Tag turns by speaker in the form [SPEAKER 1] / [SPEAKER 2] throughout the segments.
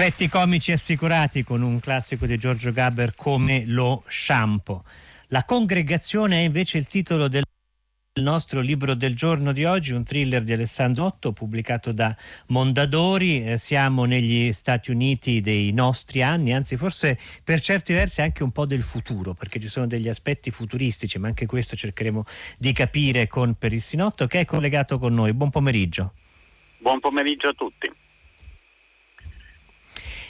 [SPEAKER 1] Effetti comici assicurati con un classico di Giorgio Gaber come lo shampoo. La congregazione è invece il titolo del nostro libro del giorno di oggi, un thriller di Alessandro Otto pubblicato da Mondadori. Eh, siamo negli Stati Uniti dei nostri anni, anzi forse per certi versi anche un po' del futuro, perché ci sono degli aspetti futuristici, ma anche questo cercheremo di capire con Perissinotto che è collegato con noi. Buon pomeriggio.
[SPEAKER 2] Buon pomeriggio a tutti.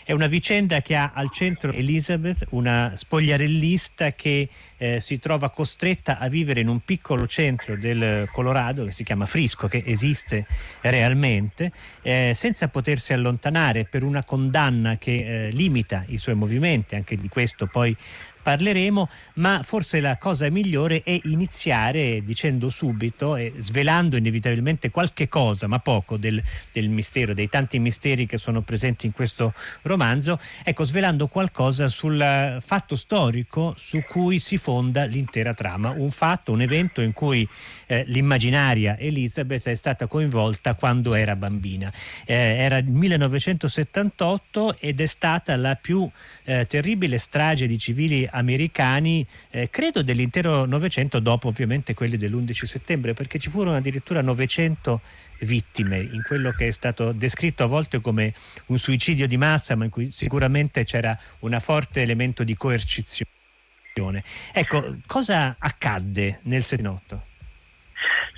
[SPEAKER 1] È una vicenda che ha al centro Elizabeth, una spogliarellista che eh, si trova costretta a vivere in un piccolo centro del Colorado che si chiama Frisco, che esiste realmente, eh, senza potersi allontanare per una condanna che eh, limita i suoi movimenti, anche di questo poi parleremo, ma forse la cosa migliore è iniziare dicendo subito e svelando inevitabilmente qualche cosa, ma poco del, del, mistero, dei tanti misteri che sono presenti in questo romanzo, ecco, svelando qualcosa sul fatto storico su cui si fonda l'intera trama, un fatto, un evento in cui eh, l'immaginaria Elizabeth è stata coinvolta quando era bambina. Eh, era il 1978 ed è stata la più eh, terribile strage di civili americani, eh, credo dell'intero Novecento, dopo ovviamente quelli dell'11 settembre, perché ci furono addirittura 900 vittime in quello che è stato descritto a volte come un suicidio di massa, ma in cui sicuramente c'era un forte elemento di coercizione. Ecco, cosa accadde nel 78?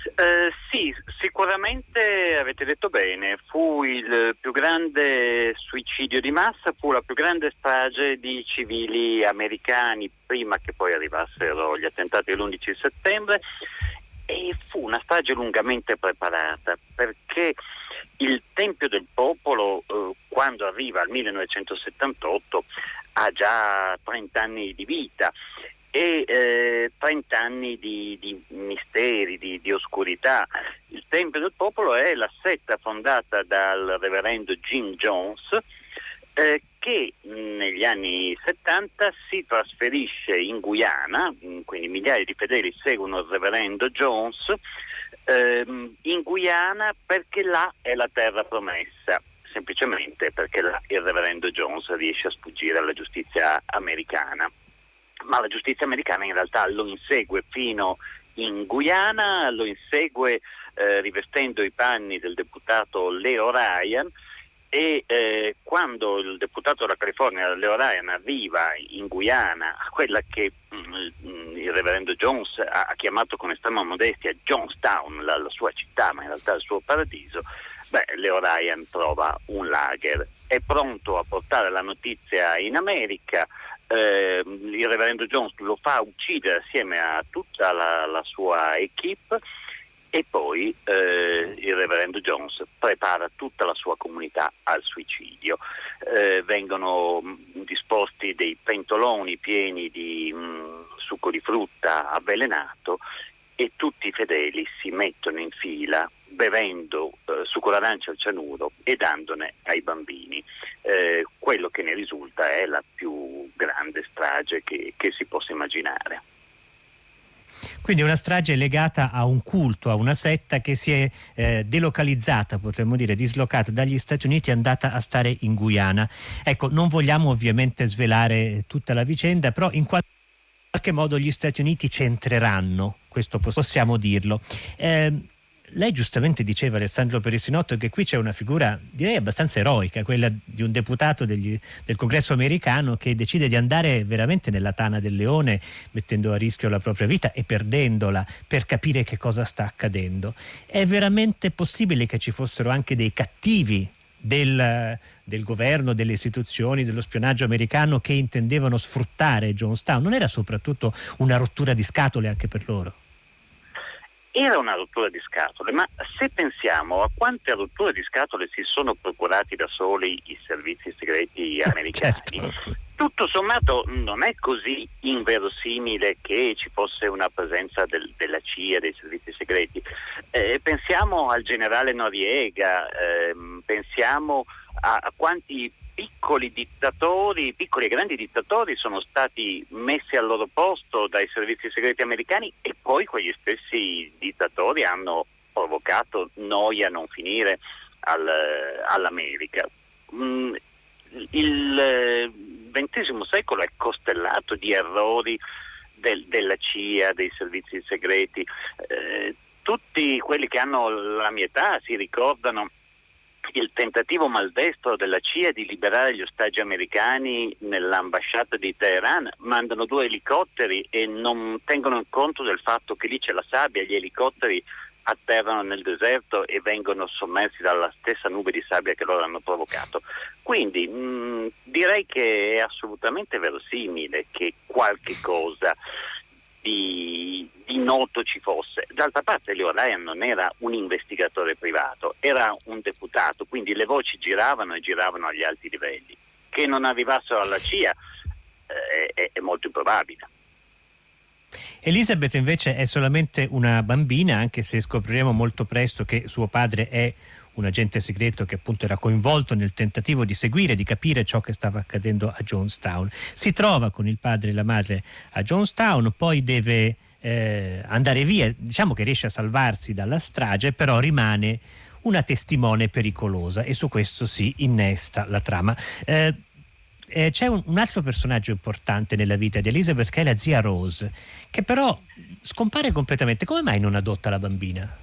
[SPEAKER 2] Eh, sì, sicuramente avete detto bene, fu il più grande suicidio di massa, fu la più grande strage di civili americani prima che poi arrivassero gli attentati dell'11 settembre e fu una strage lungamente preparata perché il Tempio del Popolo eh, quando arriva al 1978 ha già 30 anni di vita e eh, 30 anni di, di misteri, di, di, oscurità. Il Tempio del Popolo è la setta fondata dal reverendo Jim Jones eh, che negli anni 70 si trasferisce in Guyana, quindi migliaia di fedeli seguono il reverendo Jones, ehm, in Guyana perché là è la terra promessa semplicemente perché il reverendo Jones riesce a sfuggire alla giustizia americana ma la giustizia americana in realtà lo insegue fino in Guyana, lo insegue eh, rivestendo i panni del deputato Leo Ryan e eh, quando il deputato della California Leo Ryan arriva in Guyana, quella che mm, il reverendo Jones ha, ha, chiamato con estrema modestia Jonestown, la, la, sua città, ma in realtà il suo paradiso, beh, Leo Ryan trova un lager, è pronto a portare la notizia in America, eh, il reverendo Jones lo fa uccidere assieme a tutta la, la sua equip e poi eh, il reverendo Jones prepara tutta la sua comunità al suicidio. Eh, vengono mm, disposti dei pentoloni pieni di mh, mm, succo di frutta avvelenato e tutti i fedeli si mettono in fila bevendo eh, succo d'arancia al cianuro e dandone ai bambini. Eh, quello che ne risulta è la più grande strage che, che si possa immaginare.
[SPEAKER 1] Quindi una strage legata a un culto, a una setta che si è eh, delocalizzata, potremmo dire, dislocata dagli Stati Uniti e andata a stare in Guyana. Ecco, non vogliamo ovviamente svelare tutta la vicenda, però in qualche modo gli Stati Uniti c'entreranno, questo possiamo dirlo. Eh, lei giustamente diceva, Alessandro Perissinotto, che qui c'è una figura direi abbastanza eroica, quella di un deputato degli, del congresso americano che decide di andare veramente nella tana del leone, mettendo a rischio la propria vita e perdendola per capire che cosa sta accadendo. È veramente possibile che ci fossero anche dei cattivi del, del, governo, delle istituzioni, dello spionaggio americano che intendevano sfruttare Jonestown. Non era soprattutto una rottura di scatole anche per loro?
[SPEAKER 2] Era una rottura di scatole, ma se pensiamo a quante rotture di scatole si sono procurati da soli i servizi segreti americani, certo. tutto sommato non è così inverosimile che ci fosse una presenza del, della CIA, dei servizi segreti. Eh, pensiamo al generale Noriega, eh, pensiamo a, a quanti piccoli dittatori, piccoli e grandi dittatori sono stati messi al loro posto dai servizi segreti americani e poi quegli stessi dittatori hanno provocato noia a non finire al, all'America. Mm, il XX secolo è costellato di errori del, della CIA, dei servizi segreti. Eh, tutti quelli che hanno la mia età si ricordano il tentativo maldestro della CIA di liberare gli ostaggi americani nell'ambasciata di Teheran, mandano due elicotteri e non tengono conto del fatto che lì c'è la sabbia, gli elicotteri atterrano nel deserto e vengono sommersi dalla stessa nube di sabbia che loro hanno provocato. Quindi mh, mm, direi che è assolutamente verosimile che qualche cosa di, di, noto ci fosse. D'altra parte Leo Ryan non era un investigatore privato, era un deputato, quindi le voci giravano e giravano agli alti livelli. Che non arrivassero alla CIA eh, è, è molto improbabile.
[SPEAKER 1] Elizabeth invece è solamente una bambina, anche se scopriremo molto presto che suo padre è un agente segreto che appunto era coinvolto nel tentativo di seguire, di capire ciò che stava accadendo a Jonestown. Si trova con il padre e la madre a Jonestown, poi deve eh, andare via, diciamo che riesce a salvarsi dalla strage, però rimane una testimone pericolosa e su questo si innesta la trama. Eh, eh, c'è un, un, altro personaggio importante nella vita di Elizabeth che è la zia Rose, che però scompare completamente. Come mai non adotta la bambina?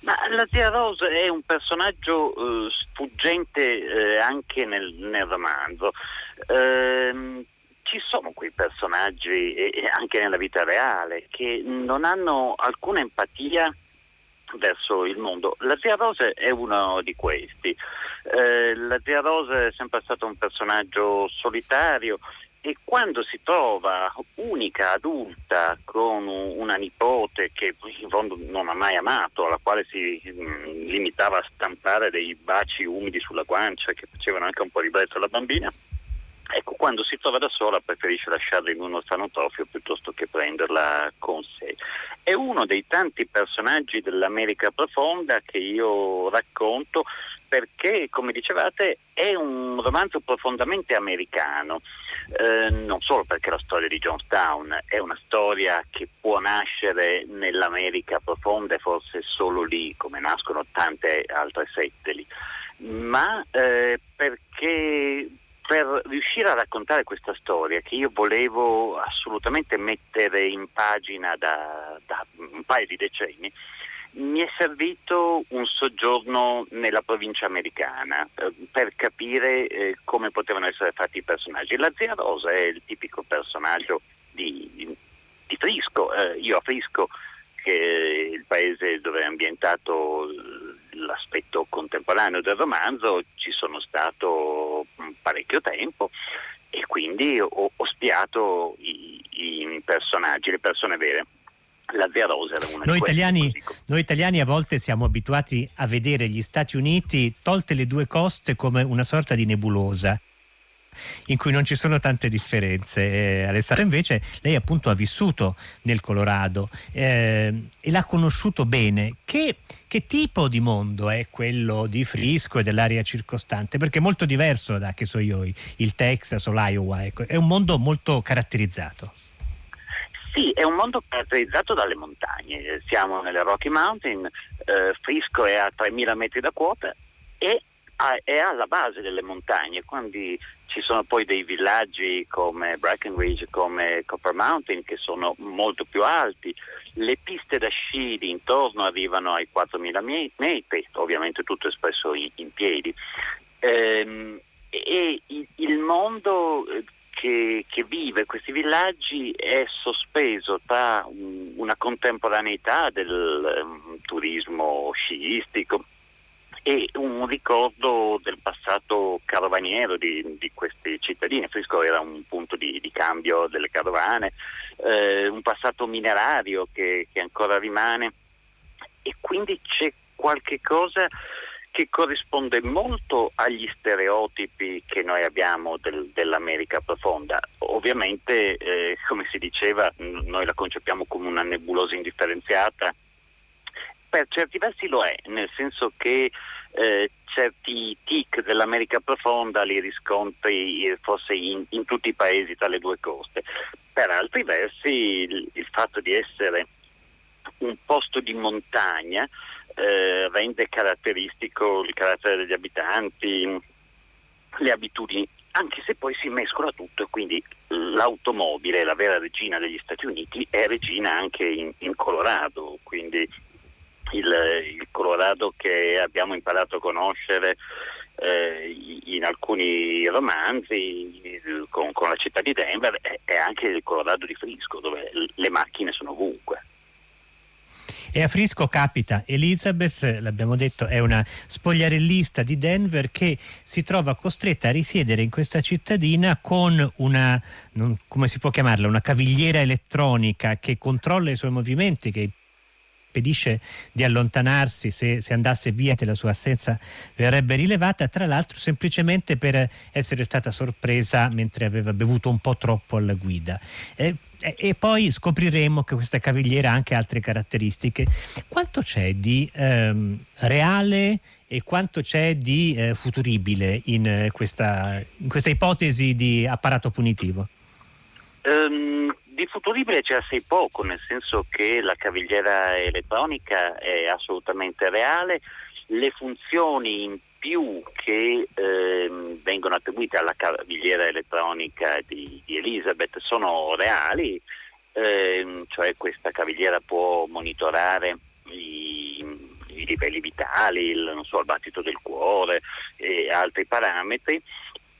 [SPEAKER 2] Ma la zia Rose è un personaggio eh, sfuggente eh, anche nel, nel romanzo. Eh, ci sono quei personaggi, anche nella vita reale, che non hanno alcuna empatia verso il mondo. La zia Rose è uno di questi. Eh, la zia Rose è sempre stato un personaggio solitario e quando si trova unica adulta con una nipote che in fondo non ha mai amato, alla quale si mm, limitava a stampare dei baci umidi sulla guancia che facevano anche un po' ribrezzo alla bambina, Ecco, quando si trova da sola preferisce lasciarla in uno orfanotrofio piuttosto che prenderla con sé. È uno dei tanti personaggi dell'America profonda che io racconto perché, come dicevate, è un romanzo profondamente americano, eh, non solo perché la storia di Jonestown è una storia che può nascere nell'America profonda e forse solo lì, come nascono tante altre sette lì, ma eh, perché per riuscire a raccontare questa storia che io volevo assolutamente mettere in pagina da, da un paio di decenni, mi è servito un soggiorno nella provincia americana eh, per capire eh, come potevano essere fatti i personaggi. La zia Rosa è il tipico personaggio di, di, Frisco. Eh, io a Frisco, che è il paese dove è ambientato l'aspetto contemporaneo del romanzo ci sono stato parecchio tempo e quindi ho, ho spiato i, i personaggi, le persone vere. La Zia Rosa era una
[SPEAKER 1] noi italiani, noi italiani a volte siamo abituati a vedere gli Stati Uniti, tolte le due coste, come una sorta di nebulosa in cui non ci sono tante differenze. Eh, Alessandra invece lei appunto ha vissuto nel Colorado eh, e l'ha conosciuto bene. Che, che, tipo di mondo è quello di Frisco e dell'area circostante? Perché è molto diverso da che so io, il Texas o l'Iowa, ecco. è un mondo molto caratterizzato.
[SPEAKER 2] Sì, è un mondo caratterizzato dalle montagne. Siamo nelle Rocky Mountain, eh, Frisco è a 3.000 metri da quota e è alla base delle montagne, quindi ci sono poi dei villaggi come Breckenridge, come Copper Mountain che sono molto più alti, le piste da sci di intorno arrivano ai 4.000 metri, ovviamente tutto espresso in, piedi. Ehm, e il mondo eh, che, che, vive questi villaggi è sospeso tra una contemporaneità del um, turismo sciistico e un ricordo del passato carovaniero di, di questi cittadini. Frisco era un punto di, di cambio delle carovane, eh, un passato minerario che, che, ancora rimane e quindi c'è qualche cosa che corrisponde molto agli stereotipi che noi abbiamo del, dell'America profonda. Ovviamente, eh, come si diceva, noi la concepiamo come una nebulosa indifferenziata per certi versi lo è, nel senso che eh, certi tic dell'America profonda li riscontri eh, forse in, in, tutti i paesi tra le due coste. Per altri versi il, il fatto di essere un posto di montagna eh, rende caratteristico il carattere degli abitanti, le abitudini, anche se poi si mescola tutto e quindi l'automobile, la vera regina degli Stati Uniti, è regina anche in, in Colorado, quindi il, il, Colorado che abbiamo imparato a conoscere eh, in alcuni romanzi con, con, la città di Denver è, anche il Colorado di Frisco dove le macchine sono ovunque.
[SPEAKER 1] E a Frisco capita Elizabeth, l'abbiamo detto, è una spogliarellista di Denver che si trova costretta a risiedere in questa cittadina con una, non, come si può chiamarla, una cavigliera elettronica che controlla i suoi movimenti, che impedisce di allontanarsi se, se, andasse via la sua assenza verrebbe rilevata, tra l'altro semplicemente per essere stata sorpresa mentre aveva bevuto un po' troppo alla guida. Eh, e poi scopriremo che questa cavigliera ha anche altre caratteristiche. Quanto c'è di ehm, reale e quanto c'è di eh, futuribile in, eh, questa, in, questa, ipotesi di apparato punitivo?
[SPEAKER 2] Um, di futuribile c'è assai poco, nel senso che la cavigliera elettronica è assolutamente reale, le funzioni in più che ehm, vengono attribuite alla cavigliera elettronica di, di Elizabeth sono reali, ehm, cioè questa cavigliera può monitorare i, i livelli vitali, il, so, il, battito del cuore e altri parametri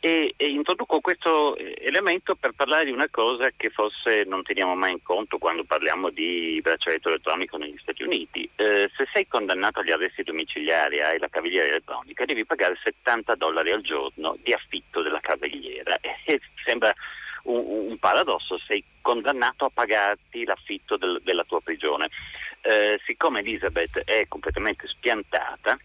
[SPEAKER 2] e, e, introduco questo eh, elemento per parlare di una cosa che forse non teniamo mai in conto quando parliamo di braccialetto elettronico negli Stati Uniti. Eh, se sei condannato agli arresti domiciliari e la cavigliera elettronica devi pagare 70 dollari al giorno di affitto della cavigliera e sembra un, un paradosso, sei condannato a pagarti l'affitto del, della tua prigione. Eh, siccome Elizabeth è completamente spiantata,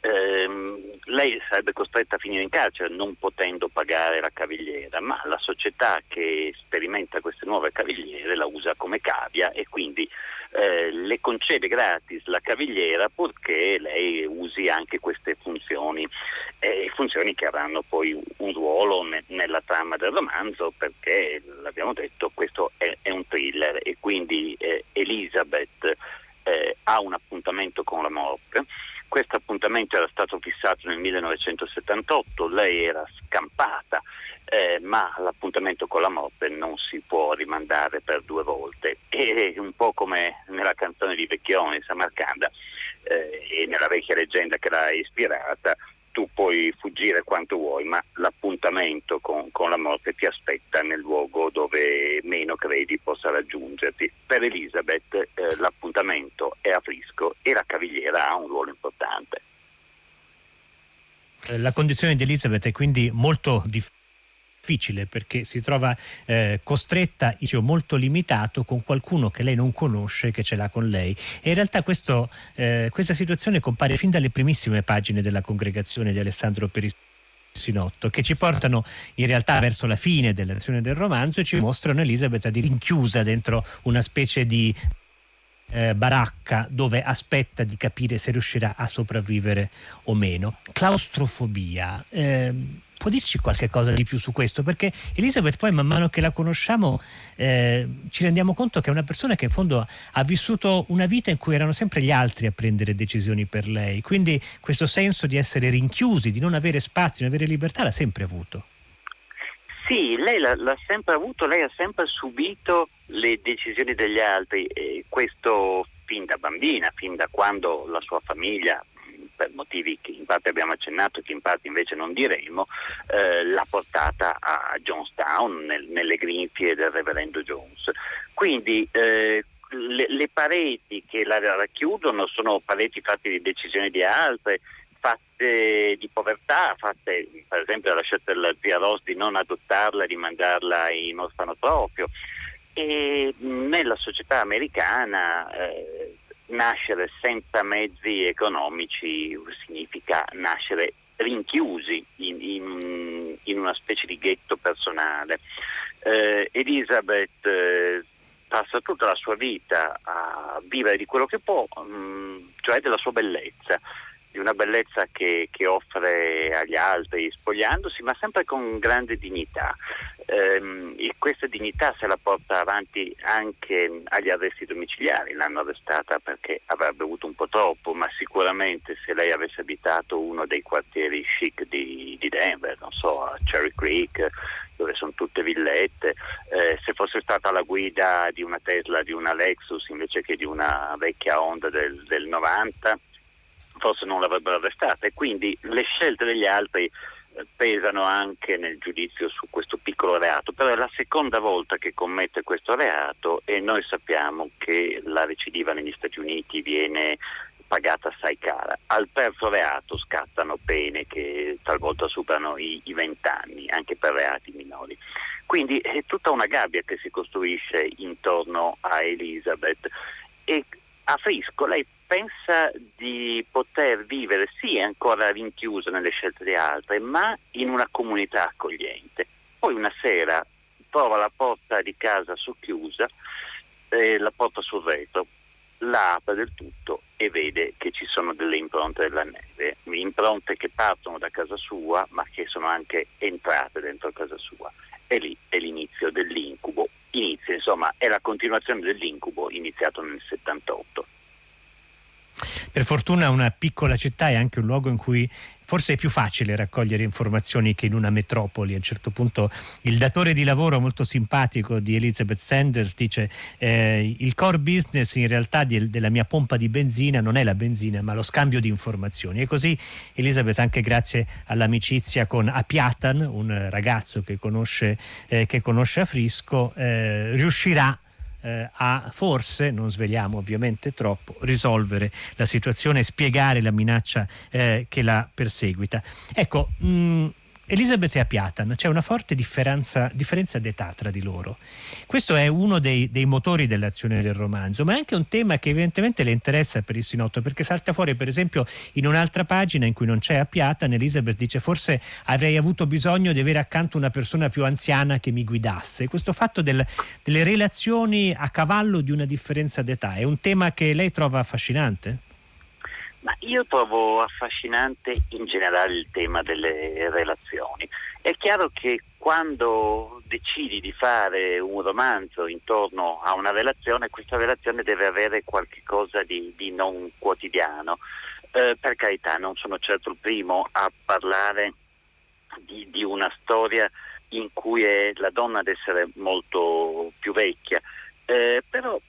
[SPEAKER 2] ehm, lei sarebbe costretta a finire in carcere non potendo pagare la cavigliera, ma la società che sperimenta queste nuove cavigliere la usa come cavia e quindi eh, le concede gratis la cavigliera purché lei usi anche queste funzioni, eh, funzioni che avranno poi un ruolo ne, nella trama del romanzo perché, l'abbiamo detto, questo è, è un thriller e quindi eh, Elizabeth eh, ha un appuntamento con la morte questo appuntamento era stato fissato nel 1978, lei era scampata, eh, ma l'appuntamento con la morte non si può rimandare per due volte. È un po' come nella canzone di Vecchione, Samarcanda, eh, e nella vecchia leggenda che l'ha ispirata, tu puoi fuggire quanto vuoi, ma l'appuntamento con, con, la morte ti aspetta nel luogo dove meno credi possa raggiungerti. Per Elisabeth eh, l'appuntamento è a Frisco e la cavigliera ha un ruolo importante.
[SPEAKER 1] La condizione di Elisabeth è quindi molto difficile difficile perché si trova eh, costretta, io molto limitato, con qualcuno che lei non conosce, che ce l'ha con lei. E in realtà questo, eh, questa situazione compare fin dalle primissime pagine della congregazione di Alessandro Perissinotto, che ci portano in realtà verso la fine dell'azione del romanzo e ci mostrano Elisabetta di rinchiusa dentro una specie di eh, baracca dove aspetta di capire se riuscirà a sopravvivere o meno. Claustrofobia. Eh, può dirci qualche cosa di più su questo? Perché Elisabeth poi man mano che la conosciamo eh, ci rendiamo conto che è una persona che in fondo ha vissuto una vita in cui erano sempre gli altri a prendere decisioni per lei, quindi questo senso di essere rinchiusi, di non avere spazio, di non avere libertà l'ha sempre avuto.
[SPEAKER 2] Sì, lei l'ha, l'ha sempre avuto, lei ha sempre subito le decisioni degli altri e questo fin da bambina, fin da quando la sua famiglia per motivi che in parte abbiamo accennato e che in parte invece non diremo, eh, l'ha portata a Jonestown nel, nelle grinfie del reverendo Jones. Quindi eh, le, le, pareti che la racchiudono sono pareti fatte di decisioni di altre, fatte di povertà, fatte per esempio dalla scelta della zia Ross di non adottarla di mandarla in orfanotrofio. E nella società americana eh, nascere senza mezzi economici significa nascere rinchiusi in, in, in una specie di ghetto personale. Eh, Elisabeth eh, passa tutta la sua vita a vivere di quello che può, mh, mm, cioè della sua bellezza. di una bellezza che, che, offre agli altri spogliandosi, ma sempre con grande dignità. Ehm, e questa dignità se la porta avanti anche agli arresti domiciliari. L'hanno arrestata perché avrebbe avuto un po' troppo, ma sicuramente se lei avesse abitato uno dei quartieri chic di, di Denver, non so, a Cherry Creek, dove sono tutte villette, eh, se fosse stata la guida di una Tesla, di una Lexus invece che di una vecchia Honda del, del 90, forse non l'avrebbero arrestata e quindi le scelte degli altri pesano anche nel giudizio su questo piccolo reato, però è la seconda volta che commette questo reato e noi sappiamo che la recidiva negli Stati Uniti viene pagata assai cara. Al terzo reato scattano pene che talvolta superano i, i 20 anni, anche per reati minori. Quindi è tutta una gabbia che si costruisce intorno a Elizabeth e a Frisco lei pensa di poter vivere, sì, ancora rinchiusa nelle scelte di altre, ma in una comunità accogliente. Poi una sera trova la porta di casa socchiusa, eh, la porta sul retro, la apre del tutto e vede che ci sono delle impronte della neve, impronte che partono da casa sua ma che sono anche entrate dentro casa sua. E lì è l'inizio dell'incubo, inizia insomma è la continuazione dell'incubo iniziato nel 78.
[SPEAKER 1] Per fortuna una piccola città è anche un luogo in cui forse è più facile raccogliere informazioni che in una metropoli. A un certo punto il datore di lavoro molto simpatico di Elizabeth Sanders dice eh, il core business in realtà di, della mia pompa di benzina non è la benzina ma lo scambio di informazioni. E così Elizabeth anche grazie all'amicizia con Apiatan, un ragazzo che conosce, eh, che conosce a Frisco, eh, riuscirà eh, a forse, non sveliamo ovviamente troppo, risolvere la situazione e spiegare la minaccia eh, che la perseguita. Ecco, mh, Elisabeth e Apiatan, c'è una forte differenza, differenza d'età tra di loro. Questo è uno dei, dei, motori dell'azione del romanzo, ma è anche un tema che evidentemente le interessa per il Sinotto, perché salta fuori per esempio in un'altra pagina in cui non c'è Apiatan, Elisabeth dice forse avrei avuto bisogno di avere accanto una persona più anziana che mi guidasse. Questo fatto del, delle relazioni a cavallo di una differenza d'età è un tema che lei trova affascinante?
[SPEAKER 2] Ma io trovo affascinante in generale il tema delle relazioni. È chiaro che quando decidi di fare un romanzo intorno a una relazione, questa relazione deve avere qualcosa di, di non quotidiano. Eh, per carità, non sono certo il primo a parlare di, di una storia in cui è la donna ad essere molto più vecchia, eh, però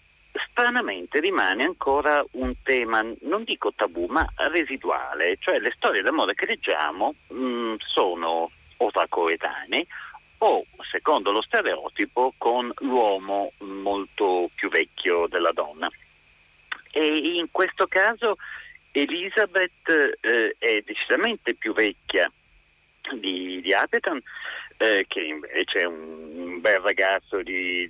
[SPEAKER 2] stranamente rimane ancora un tema, non dico tabù, ma residuale, cioè le storie d'amore che leggiamo mh, mm, sono o tra coetanei o, secondo lo stereotipo, con l'uomo molto più vecchio della donna. E in questo caso Elizabeth eh, è decisamente più vecchia di, di Apeton, eh, che invece è un, un bel ragazzo di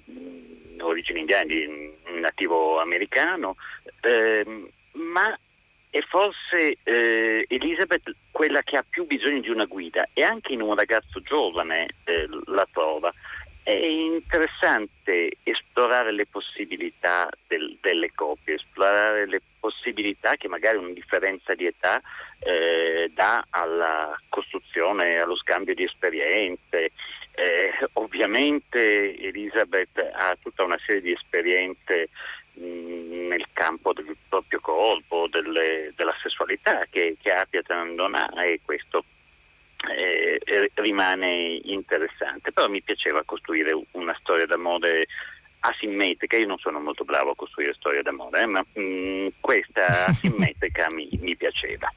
[SPEAKER 2] origini indiane, nativo americano, ehm, ma è forse eh, Elizabeth quella che ha più bisogno di una guida e anche in un ragazzo giovane eh, la trova. È interessante esplorare le possibilità del, delle coppie, esplorare le possibilità che magari una differenza di età eh, dà alla costruzione, allo scambio di esperienze, eh, ovviamente Elisabeth ha tutta una serie di esperienze mh, nel campo del proprio corpo, delle, della sessualità che, che Apiatan non ha e questo eh, rimane interessante. Però mi piaceva costruire una storia d'amore asimmetrica, io non sono molto bravo a costruire storie d'amore, eh, ma mh, questa asimmetrica mi, mi piaceva.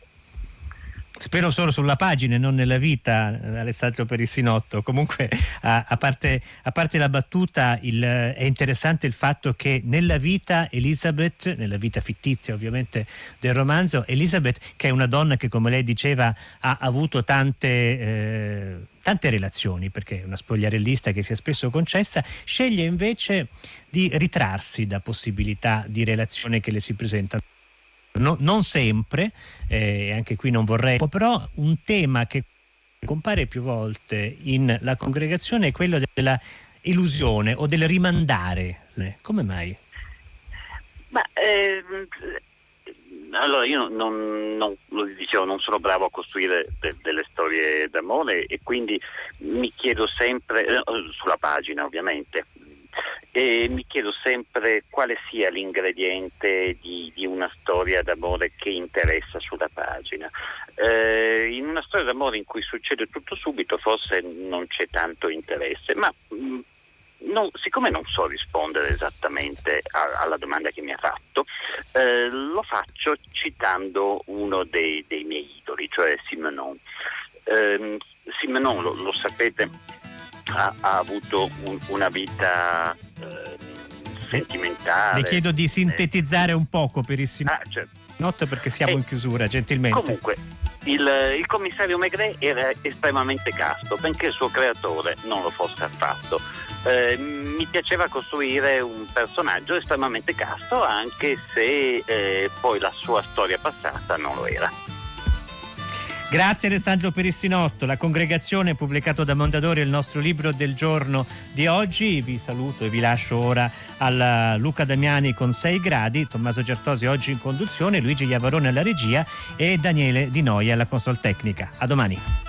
[SPEAKER 1] Spero solo sulla pagina e non nella vita, Alessandro Perissinotto. Comunque, a, a, parte, a parte, la battuta, il, è interessante il fatto che nella vita Elizabeth, nella vita fittizia ovviamente del romanzo, Elizabeth, che è una donna che come lei diceva ha avuto tante... Eh, tante relazioni, perché è una spogliarellista che si è spesso concessa, sceglie invece di ritrarsi da possibilità di relazione che le si presentano no, non sempre, eh, anche qui non vorrei, però un tema che compare più volte in la congregazione è quello della illusione o del rimandare. Come mai?
[SPEAKER 2] Ma, eh, allora io non, non, lo dicevo, non sono bravo a costruire de, delle storie d'amore e quindi mi chiedo sempre, eh, sulla pagina ovviamente, e mi chiedo sempre quale sia l'ingrediente di, di una storia d'amore che interessa sulla pagina. Eh, in una storia d'amore in cui succede tutto subito forse non c'è tanto interesse, ma mh, mm, non, siccome non so rispondere esattamente a, alla domanda che mi ha fatto, eh, lo faccio citando uno dei, dei miei idoli, cioè Simenon. Eh, Simenon, lo, lo sapete, ha, ha avuto un, una vita eh, sentimentale.
[SPEAKER 1] Le chiedo di sintetizzare un poco per il. Ah, certo. Notte perché siamo in chiusura, gentilmente.
[SPEAKER 2] Comunque, il, il, commissario Maigret era estremamente casto, benché il suo creatore non lo fosse affatto. Eh, mi piaceva costruire un personaggio estremamente casto, anche se eh, poi la sua storia passata non lo era.
[SPEAKER 1] Grazie Alessandro Perissinotto, la congregazione ha pubblicato da Mondadori il nostro libro del giorno di oggi. Vi saluto e vi lascio ora alla Luca Damiani con 6 gradi, Tommaso Certosi oggi in conduzione, Luigi Iavarone alla regia e Daniele Di Noia alla console tecnica. A domani.